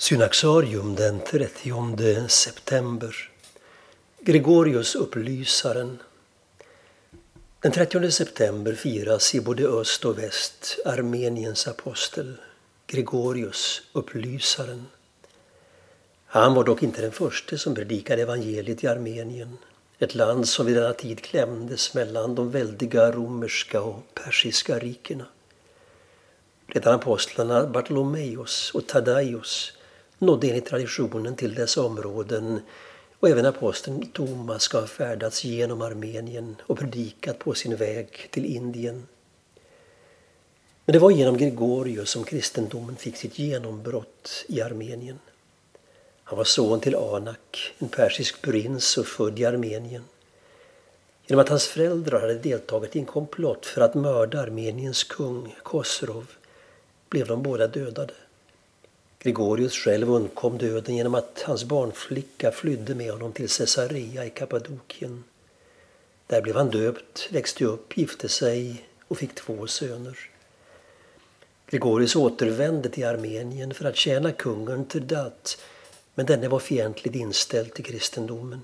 Synaxarium den 30 september. Gregorius upplysaren. Den 30 september firas i både öst och väst Armeniens apostel, Gregorius upplysaren. Han var dock inte den första som predikade evangeliet i Armenien, ett land som vid denna tid klämdes mellan de väldiga romerska och persiska rikena. Redan apostlarna Bartolomeus och Tadaios nådde enligt traditionen till dessa områden och även aposteln Thomas ska ha färdats genom Armenien och predikat på sin väg till Indien. Men det var genom Gregorius som kristendomen fick sitt genombrott i Armenien. Han var son till Anak, en persisk prins och född i Armenien. Genom att hans föräldrar hade deltagit i en komplott för att mörda Armeniens kung Kosrov, blev de båda dödade. Gregorius själv undkom döden genom att hans barnflicka flydde med honom till Caesarea i Kappadokien. Där blev han döpt, växte upp, gifte sig och fick två söner. Gregorius återvände till Armenien för att tjäna kungen Tedat men denne var fientligt inställd till kristendomen.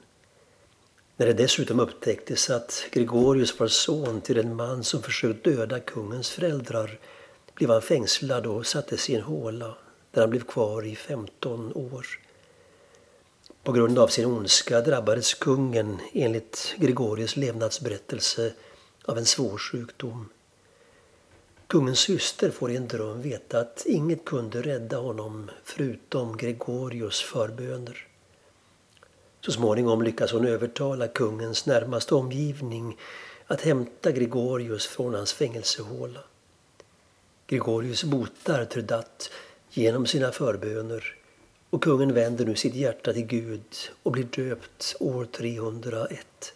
När det dessutom upptäcktes att Gregorius var son till en man som försökt döda kungens föräldrar blev han fängslad och sattes i en håla där han blev kvar i 15 år. På grund av sin ondska drabbades kungen enligt Gregorius levnadsberättelse av en svår sjukdom. Kungens syster får i en dröm veta att inget kunde rädda honom förutom Gregorius förböner. Så småningom lyckas hon övertala kungens närmaste omgivning att hämta Gregorius från hans fängelsehåla. Gregorius botar Trudat genom sina förböner och kungen vänder nu sitt hjärta till Gud och blir döpt år 301.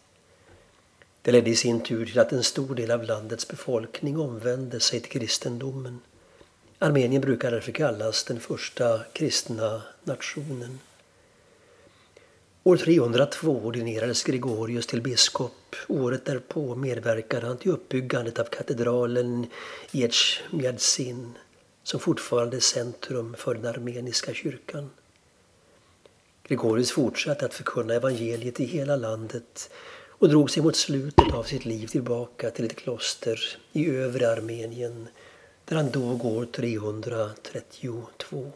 Det ledde i sin tur till att en stor del av landets befolkning omvände sig till kristendomen. Armenien brukar därför kallas den första kristna nationen. År 302 ordinerades Gregorius till biskop. Året därpå medverkade han till uppbyggandet av katedralen i Etchmiadzin som fortfarande är centrum för den armeniska kyrkan. Gregorius fortsatte att förkunna evangeliet i hela landet och drog sig mot slutet av sitt liv tillbaka till ett kloster i övre Armenien där han dog år 332.